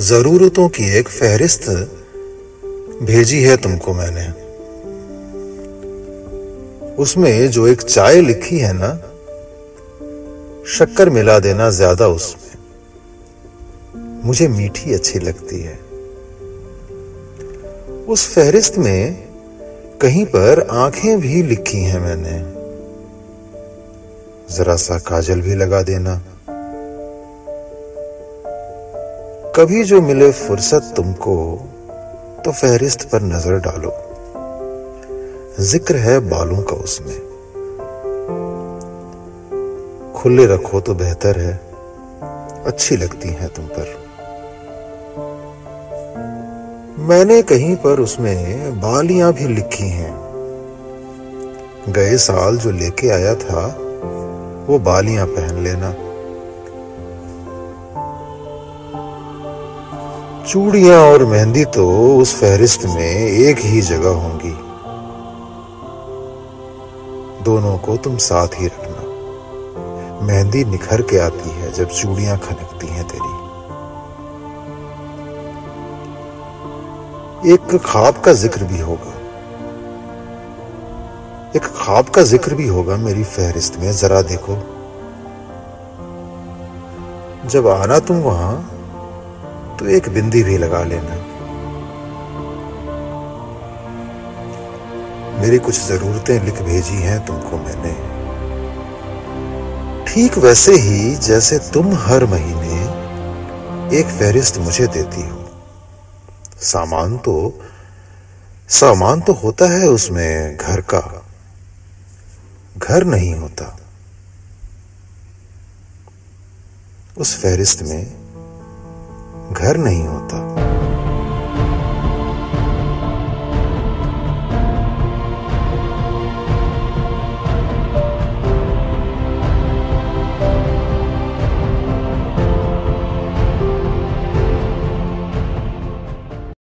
जरूरतों की एक फहरिस्त भेजी है तुमको मैंने। उसमें जो एक चाय लिखी है ना, शक्कर मिला देना ज़्यादा उसमें। मुझे मीठी अच्छी लगती है। उस फहरिस्त में कहीं पर आँखें भी लिखी हैं मैंने। जरा सा काजल भी लगा देना। कभी जो मिले फुर्सत तुमको तो फहरिस्त पर नज़र डालो। ज़िक्र है बालों का उसमें। खुले रखो तो बेहतर है, अच्छी लगती हैं तुम पर। मैंने कहीं पर उसमें बालियाँ भी लिखी हैं। गए साल जो लेके आया था, वो बालियाँ पहन लेना। चूड़ियाँ और मेहंदी तो उस फहरिस्त में एक ही जगह होंगी। दोनों को तुम साथ ही रखना। मेहंदी निखर के आती है जब चूड़ियाँ खनकती हैं तेरी। एक ख्वाब का ज़िक्र भी होगा। एक ख्वाब का ज़िक्र भी होगा मेरी फहरिस्त में, जरा देखो। जब आना तुम वहाँ तो एक बिंदी भी लगा लेना। मेरी कुछ जरूरतें लिख भेजी हैं तुमको मैंने। ठीक वैसे ही जैसे तुम हर महीने एक फहरिस्त मुझे देती हो। सामान तो सामान तो होता है उसमें घर का। घर नहीं होता। उस फहरिस्त में घर नहीं होता।